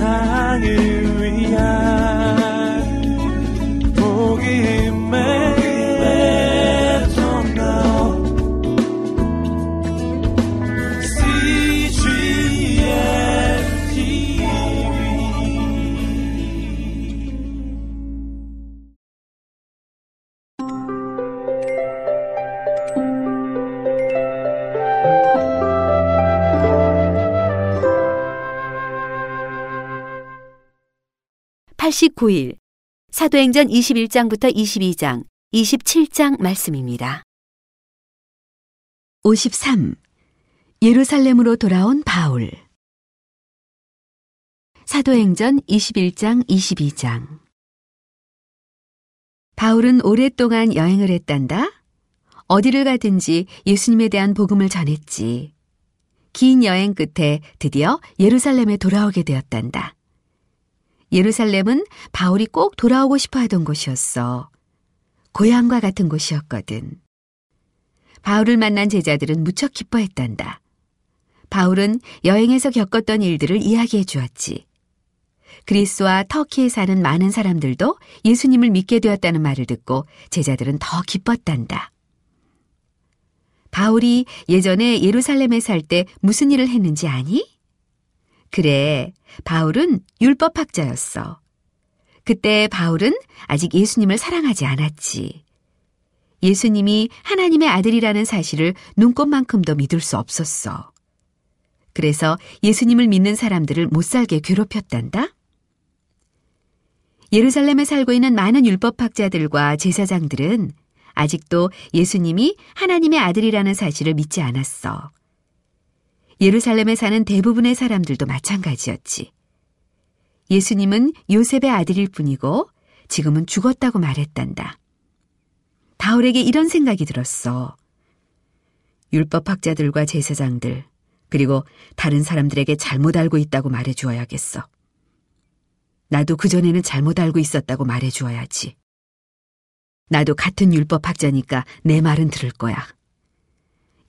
세상을 (89일) 사도행전 21장부터 22장, 27장 말씀입니다. 53. 예루살렘으로 돌아온 바울. 사도행전 21장 22장. 바울은 오랫동안 여행을 했단다. 어디를 가든지 예수님에 대한 복음을 전했지. 긴 여행 끝에 드디어 예루살렘에 돌아오게 되었단다. 예루살렘은 바울이 꼭 돌아오고 싶어 하던 곳이었어. 고향과 같은 곳이었거든. 바울을 만난 제자들은 무척 기뻐했단다. 바울은 여행에서 겪었던 일들을 이야기해 주었지. 그리스와 터키에 사는 많은 사람들도 예수님을 믿게 되었다는 말을 듣고 제자들은 더 기뻤단다. 바울이 예전에 예루살렘에 살 때 무슨 일을 했는지 아니? 그래, 바울은 율법학자였어. 그때 바울은 아직 예수님을 사랑하지 않았지. 예수님이 하나님의 아들이라는 사실을 눈꽃만큼도 믿을 수 없었어. 그래서 예수님을 믿는 사람들을 못 살게 괴롭혔단다? 예루살렘에 살고 있는 많은 율법학자들과 제사장들은 아직도 예수님이 하나님의 아들이라는 사실을 믿지 않았어. 예루살렘에 사는 대부분의 사람들도 마찬가지였지. 예수님은 요셉의 아들일 뿐이고 지금은 죽었다고 말했단다. 바울에게 이런 생각이 들었어. 율법학자들과 제사장들, 그리고 다른 사람들에게 잘못 알고 있다고 말해 주어야겠어. 나도 그전에는 잘못 알고 있었다고 말해 주어야지. 나도 같은 율법학자니까 내 말은 들을 거야.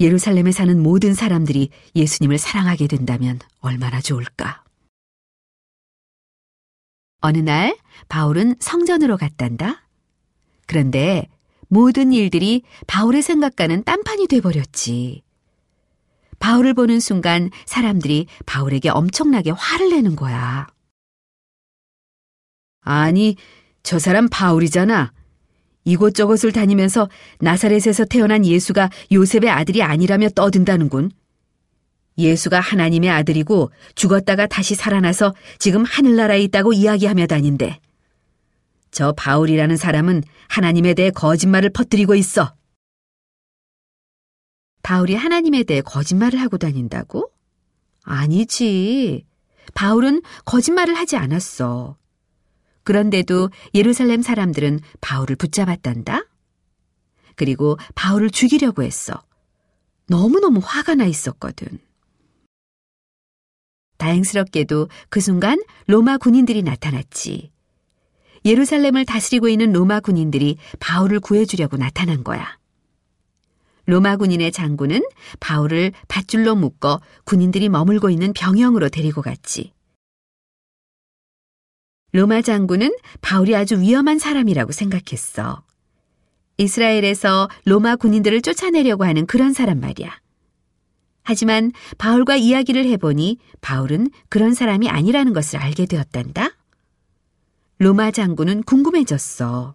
예루살렘에 사는 모든 사람들이 예수님을 사랑하게 된다면 얼마나 좋을까. 어느 날 바울은 성전으로 갔단다. 그런데 모든 일들이 바울의 생각과는 딴판이 돼버렸지. 바울을 보는 순간 사람들이 바울에게 엄청나게 화를 내는 거야. 아니, 저 사람 바울이잖아. 이곳저곳을 다니면서 나사렛에서 태어난 예수가 요셉의 아들이 아니라며 떠든다는군. 예수가 하나님의 아들이고 죽었다가 다시 살아나서 지금 하늘나라에 있다고 이야기하며 다닌대. 저 바울이라는 사람은 하나님에 대해 거짓말을 퍼뜨리고 있어. 바울이 하나님에 대해 거짓말을 하고 다닌다고? 아니지. 바울은 거짓말을 하지 않았어. 그런데도 예루살렘 사람들은 바울을 붙잡았단다. 그리고 바울을 죽이려고 했어. 너무너무 화가 나 있었거든. 다행스럽게도 그 순간 로마 군인들이 나타났지. 예루살렘을 다스리고 있는 로마 군인들이 바울을 구해주려고 나타난 거야. 로마 군인의 장군은 바울을 밧줄로 묶어 군인들이 머물고 있는 병영으로 데리고 갔지. 로마 장군은 바울이 아주 위험한 사람이라고 생각했어. 이스라엘에서 로마 군인들을 쫓아내려고 하는 그런 사람 말이야. 하지만 바울과 이야기를 해보니 바울은 그런 사람이 아니라는 것을 알게 되었단다. 로마 장군은 궁금해졌어.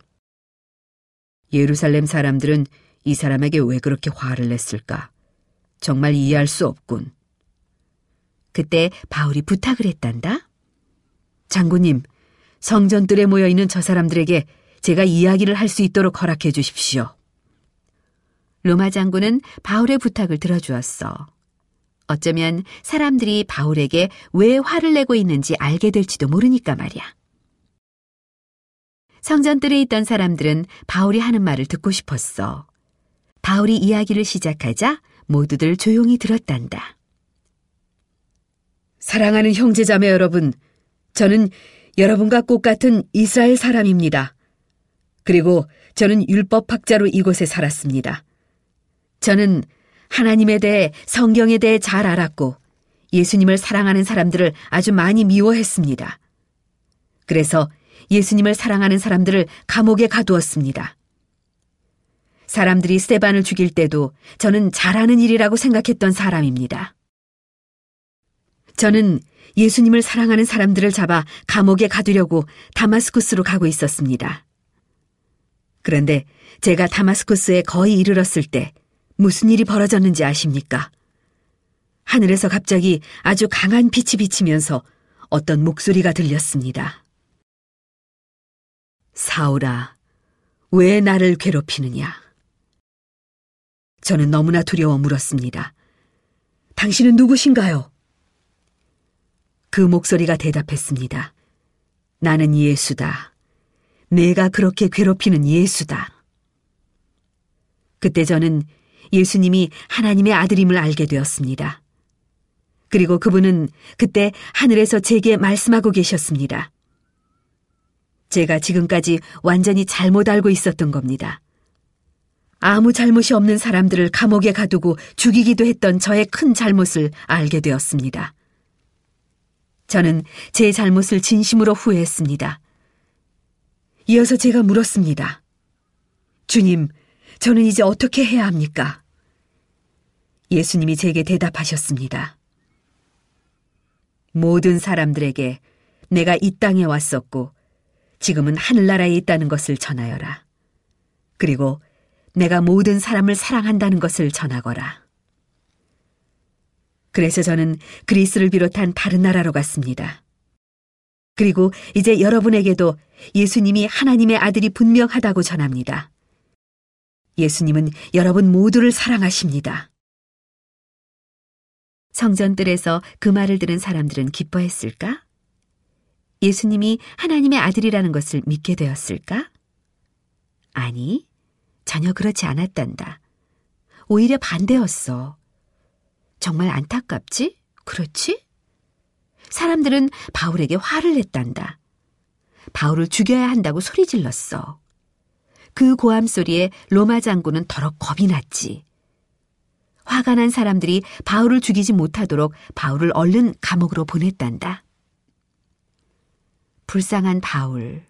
예루살렘 사람들은 이 사람에게 왜 그렇게 화를 냈을까? 정말 이해할 수 없군. 그때 바울이 부탁을 했단다. 장군님, 성전들에 모여 있는 저 사람들에게 제가 이야기를 할 수 있도록 허락해 주십시오. 로마 장군은 바울의 부탁을 들어주었어. 어쩌면 사람들이 바울에게 왜 화를 내고 있는지 알게 될지도 모르니까 말이야. 성전들에 있던 사람들은 바울이 하는 말을 듣고 싶었어. 바울이 이야기를 시작하자 모두들 조용히 들었단다. 사랑하는 형제자매 여러분, 저는 여러분과 똑같은 이스라엘 사람입니다. 그리고 저는 율법학자로 이곳에 살았습니다. 저는 하나님에 대해 성경에 대해 잘 알았고 예수님을 사랑하는 사람들을 아주 많이 미워했습니다. 그래서 예수님을 사랑하는 사람들을 감옥에 가두었습니다. 사람들이 스테반을 죽일 때도 저는 잘하는 일이라고 생각했던 사람입니다. 저는 예수님을 사랑하는 사람들을 잡아 감옥에 가두려고 다마스쿠스로 가고 있었습니다. 그런데 제가 다마스쿠스에 거의 이르렀을 때 무슨 일이 벌어졌는지 아십니까? 하늘에서 갑자기 아주 강한 빛이 비치면서 어떤 목소리가 들렸습니다. 사울아, 왜 나를 괴롭히느냐? 저는 너무나 두려워 물었습니다. 당신은 누구신가요? 그 목소리가 대답했습니다. 나는 예수다. 내가 그렇게 괴롭히는 예수다. 그때 저는 예수님이 하나님의 아들임을 알게 되었습니다. 그리고 그분은 그때 하늘에서 제게 말씀하고 계셨습니다. 제가 지금까지 완전히 잘못 알고 있었던 겁니다. 아무 잘못이 없는 사람들을 감옥에 가두고 죽이기도 했던 저의 큰 잘못을 알게 되었습니다. 저는 제 잘못을 진심으로 후회했습니다. 이어서 제가 물었습니다. 주님, 저는 이제 어떻게 해야 합니까? 예수님이 제게 대답하셨습니다. 모든 사람들에게 내가 이 땅에 왔었고 지금은 하늘나라에 있다는 것을 전하여라. 그리고 내가 모든 사람을 사랑한다는 것을 전하거라. 그래서 저는 그리스를 비롯한 다른 나라로 갔습니다. 그리고 이제 여러분에게도 예수님이 하나님의 아들이 분명하다고 전합니다. 예수님은 여러분 모두를 사랑하십니다. 성전들에서 그 말을 들은 사람들은 기뻐했을까? 예수님이 하나님의 아들이라는 것을 믿게 되었을까? 아니, 전혀 그렇지 않았단다. 오히려 반대였어. 정말 안타깝지? 그렇지? 사람들은 바울에게 화를 냈단다. 바울을 죽여야 한다고 소리 질렀어. 그 고함 소리에 로마 장군은 더럽 겁이 났지. 화가 난 사람들이 바울을 죽이지 못하도록 바울을 얼른 감옥으로 보냈단다. 불쌍한 바울.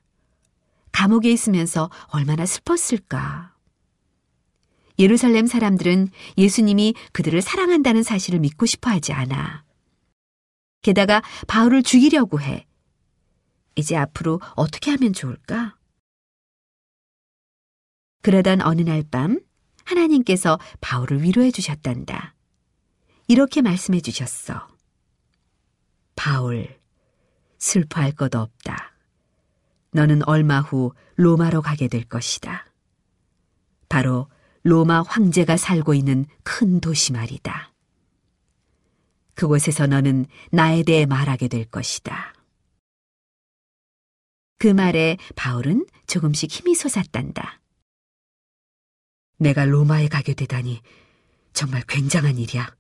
감옥에 있으면서 얼마나 슬펐을까. 예루살렘 사람들은 예수님이 그들을 사랑한다는 사실을 믿고 싶어 하지 않아. 게다가 바울을 죽이려고 해. 이제 앞으로 어떻게 하면 좋을까? 그러던 어느 날 밤 하나님께서 바울을 위로해 주셨단다. 이렇게 말씀해 주셨어. 바울, 슬퍼할 것 없다. 너는 얼마 후 로마로 가게 될 것이다. 바로 로마 황제가 살고 있는 큰 도시 말이다. 그곳에서 너는 나에 대해 말하게 될 것이다. 그 말에 바울은 조금씩 힘이 솟았단다. 내가 로마에 가게 되다니 정말 굉장한 일이야.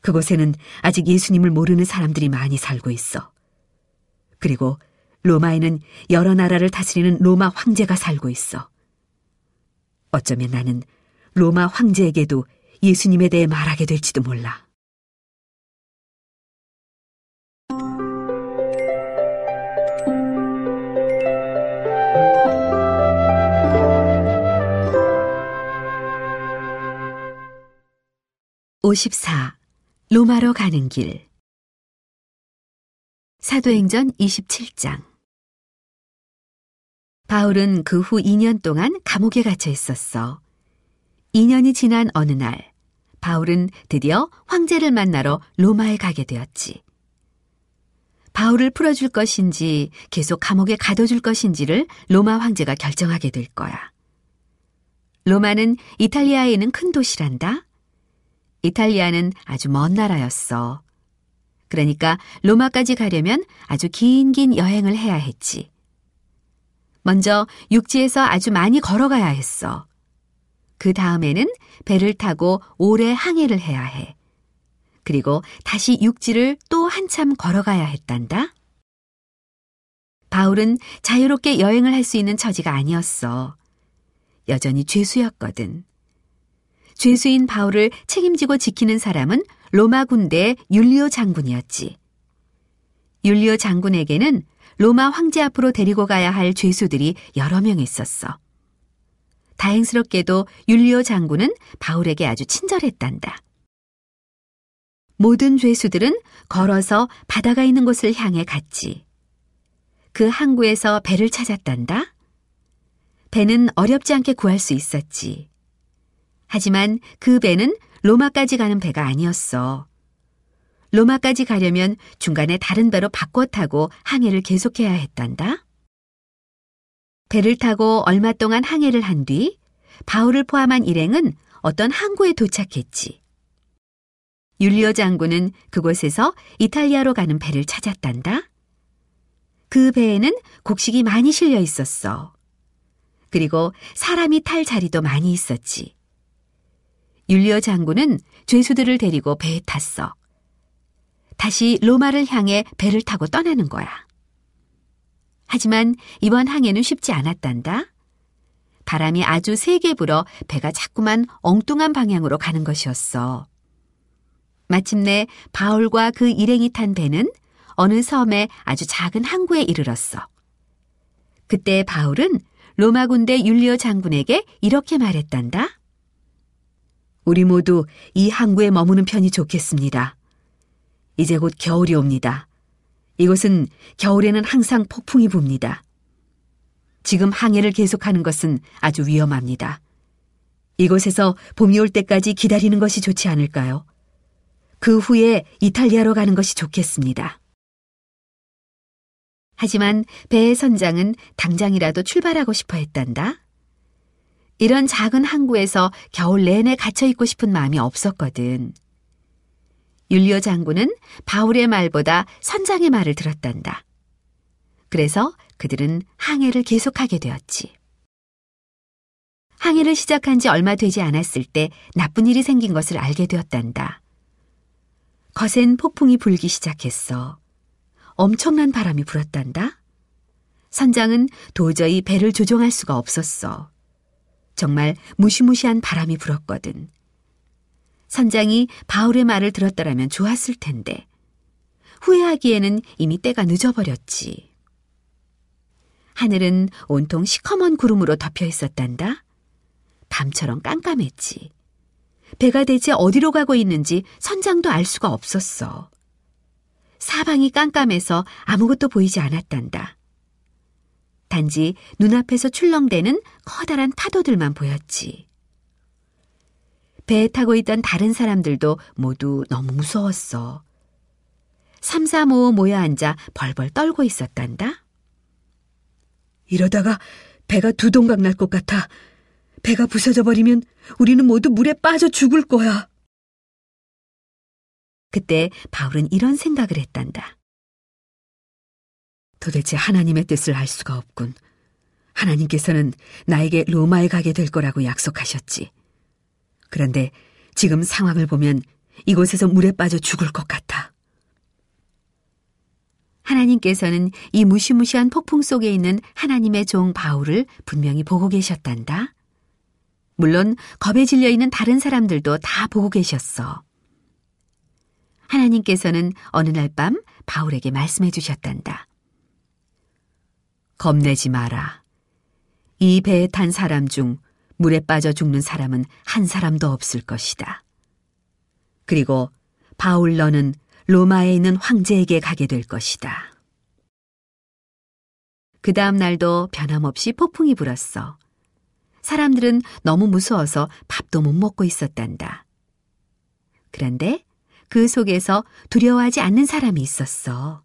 그곳에는 아직 예수님을 모르는 사람들이 많이 살고 있어. 그리고 로마에는 여러 나라를 다스리는 로마 황제가 살고 있어. 어쩌면 나는 로마 황제에게도 예수님에 대해 말하게 될지도 몰라. (54) 로마로 가는 길. 사도행전 27장 바울은 그 후 2년 동안 감옥에 갇혀 있었어. 2년이 지난 어느 날, 바울은 드디어 황제를 만나러 로마에 가게 되었지. 바울을 풀어줄 것인지 계속 감옥에 가둬줄 것인지를 로마 황제가 결정하게 될 거야. 로마는 이탈리아에 있는 큰 도시란다. 이탈리아는 아주 먼 나라였어. 그러니까 로마까지 가려면 아주 긴긴 여행을 해야 했지. 먼저 육지에서 아주 많이 걸어가야 했어. 그 다음에는 배를 타고 오래 항해를 해야 해. 그리고 다시 육지를 또 한참 걸어가야 했단다. 바울은 자유롭게 여행을 할 수 있는 처지가 아니었어. 여전히 죄수였거든. 죄수인 바울을 책임지고 지키는 사람은 로마 군대의 율리오 장군이었지. 율리오 장군에게는 로마 황제 앞으로 데리고 가야 할 죄수들이 여러 명 있었어. 다행스럽게도 율리오 장군은 바울에게 아주 친절했단다. 모든 죄수들은 걸어서 바다가 있는 곳을 향해 갔지. 그 항구에서 배를 찾았단다. 배는 어렵지 않게 구할 수 있었지. 하지만 그 배는 로마까지 가는 배가 아니었어. 로마까지 가려면 중간에 다른 배로 바꿔 타고 항해를 계속해야 했단다. 배를 타고 얼마 동안 항해를 한 뒤 바울을 포함한 일행은 어떤 항구에 도착했지. 율리오 장군은 그곳에서 이탈리아로 가는 배를 찾았단다. 그 배에는 곡식이 많이 실려 있었어. 그리고 사람이 탈 자리도 많이 있었지. 율리오 장군은 죄수들을 데리고 배에 탔어. 다시 로마를 향해 배를 타고 떠나는 거야. 하지만 이번 항해는 쉽지 않았단다. 바람이 아주 세게 불어 배가 자꾸만 엉뚱한 방향으로 가는 것이었어. 마침내 바울과 그 일행이 탄 배는 어느 섬의 아주 작은 항구에 이르렀어. 그때 바울은 로마 군대 율리오 장군에게 이렇게 말했단다. 우리 모두 이 항구에 머무는 편이 좋겠습니다. 이제 곧 겨울이 옵니다. 이곳은 겨울에는 항상 폭풍이 붑니다. 지금 항해를 계속하는 것은 아주 위험합니다. 이곳에서 봄이 올 때까지 기다리는 것이 좋지 않을까요? 그 후에 이탈리아로 가는 것이 좋겠습니다. 하지만 배의 선장은 당장이라도 출발하고 싶어 했단다. 이런 작은 항구에서 겨울 내내 갇혀 있고 싶은 마음이 없었거든. 율리오 장군은 바울의 말보다 선장의 말을 들었단다. 그래서 그들은 항해를 계속하게 되었지. 항해를 시작한 지 얼마 되지 않았을 때 나쁜 일이 생긴 것을 알게 되었단다. 거센 폭풍이 불기 시작했어. 엄청난 바람이 불었단다. 선장은 도저히 배를 조종할 수가 없었어. 정말 무시무시한 바람이 불었거든. 선장이 바울의 말을 들었더라면 좋았을 텐데. 후회하기에는 이미 때가 늦어버렸지. 하늘은 온통 시커먼 구름으로 덮여 있었단다. 밤처럼 깜깜했지. 배가 대체 어디로 가고 있는지 선장도 알 수가 없었어. 사방이 깜깜해서 아무것도 보이지 않았단다. 단지 눈앞에서 출렁대는 커다란 파도들만 보였지. 배에 타고 있던 다른 사람들도 모두 너무 무서웠어. 삼삼오오 모여 앉아 벌벌 떨고 있었단다. 이러다가 배가 두 동강 날 것 같아. 배가 부서져 버리면 우리는 모두 물에 빠져 죽을 거야. 그때 바울은 이런 생각을 했단다. 도대체 하나님의 뜻을 알 수가 없군. 하나님께서는 나에게 로마에 가게 될 거라고 약속하셨지. 그런데 지금 상황을 보면 이곳에서 물에 빠져 죽을 것 같아. 하나님께서는 이 무시무시한 폭풍 속에 있는 하나님의 종 바울을 분명히 보고 계셨단다. 물론 겁에 질려 있는 다른 사람들도 다 보고 계셨어. 하나님께서는 어느 날 밤 바울에게 말씀해 주셨단다. 겁내지 마라. 이 배에 탄 사람 중 물에 빠져 죽는 사람은 한 사람도 없을 것이다. 그리고 바울 너는 로마에 있는 황제에게 가게 될 것이다. 그 다음 날도 변함없이 폭풍이 불었어. 사람들은 너무 무서워서 밥도 못 먹고 있었단다. 그런데 그 속에서 두려워하지 않는 사람이 있었어.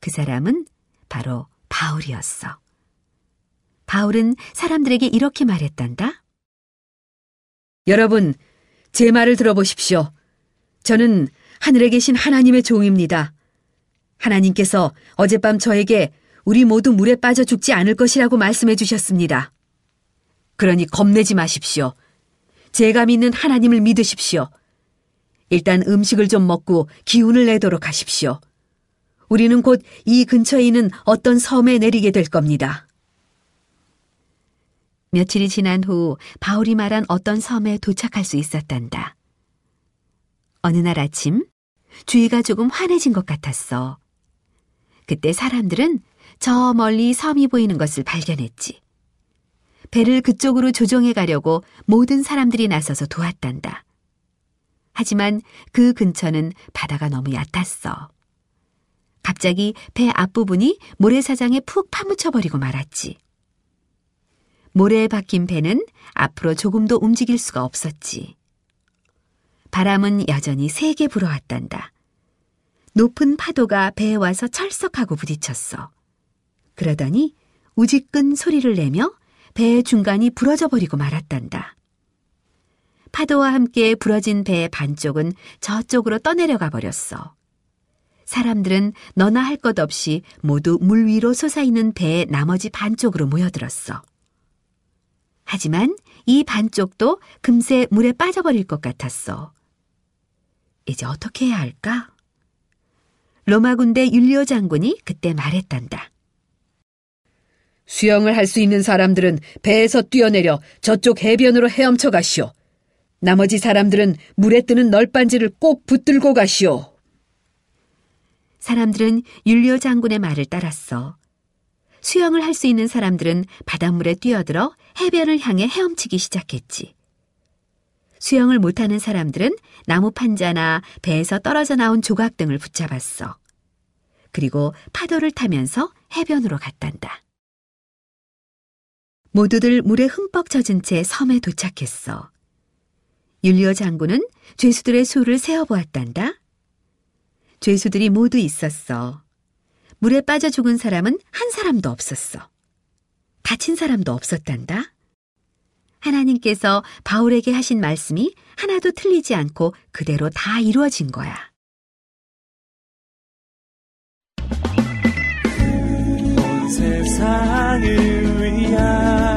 그 사람은 바로 바울이었어. 바울은 사람들에게 이렇게 말했단다. 여러분, 제 말을 들어보십시오. 저는 하늘에 계신 하나님의 종입니다. 하나님께서 어젯밤 저에게 우리 모두 물에 빠져 죽지 않을 것이라고 말씀해 주셨습니다. 그러니 겁내지 마십시오. 제가 믿는 하나님을 믿으십시오. 일단 음식을 좀 먹고 기운을 내도록 하십시오. 우리는 곧 이 근처에 있는 어떤 섬에 내리게 될 겁니다. 며칠이 지난 후 바울이 말한 어떤 섬에 도착할 수 있었단다. 어느 날 아침 주위가 조금 환해진 것 같았어. 그때 사람들은 저 멀리 섬이 보이는 것을 발견했지. 배를 그쪽으로 조종해 가려고 모든 사람들이 나서서 도왔단다. 하지만 그 근처는 바다가 너무 얕았어. 갑자기 배 앞부분이 모래사장에 푹 파묻혀 버리고 말았지. 모래에 박힌 배는 앞으로 조금도 움직일 수가 없었지. 바람은 여전히 세게 불어왔단다. 높은 파도가 배에 와서 철썩하고 부딪혔어. 그러더니 우지끈 소리를 내며 배의 중간이 부러져 버리고 말았단다. 파도와 함께 부러진 배의 반쪽은 저쪽으로 떠내려가 버렸어. 사람들은 너나 할 것 없이 모두 물 위로 솟아있는 배의 나머지 반쪽으로 모여들었어. 하지만 이 반쪽도 금세 물에 빠져버릴 것 같았어. 이제 어떻게 해야 할까? 로마 군대 율리오 장군이 그때 말했단다. 수영을 할 수 있는 사람들은 배에서 뛰어내려 저쪽 해변으로 헤엄쳐 가시오. 나머지 사람들은 물에 뜨는 널빤지를 꼭 붙들고 가시오. 사람들은 율리오 장군의 말을 따랐어. 수영을 할 수 있는 사람들은 바닷물에 뛰어들어 해변을 향해 헤엄치기 시작했지. 수영을 못하는 사람들은 나무 판자나 배에서 떨어져 나온 조각 등을 붙잡았어. 그리고 파도를 타면서 해변으로 갔단다. 모두들 물에 흠뻑 젖은 채 섬에 도착했어. 율리오 장군은 죄수들의 수를 세어보았단다. 죄수들이 모두 있었어. 물에 빠져 죽은 사람은 한 사람도 없었어. 다친 사람도 없었단다. 하나님께서 바울에게 하신 말씀이 하나도 틀리지 않고 그대로 다 이루어진 거야. 온 세상을 위한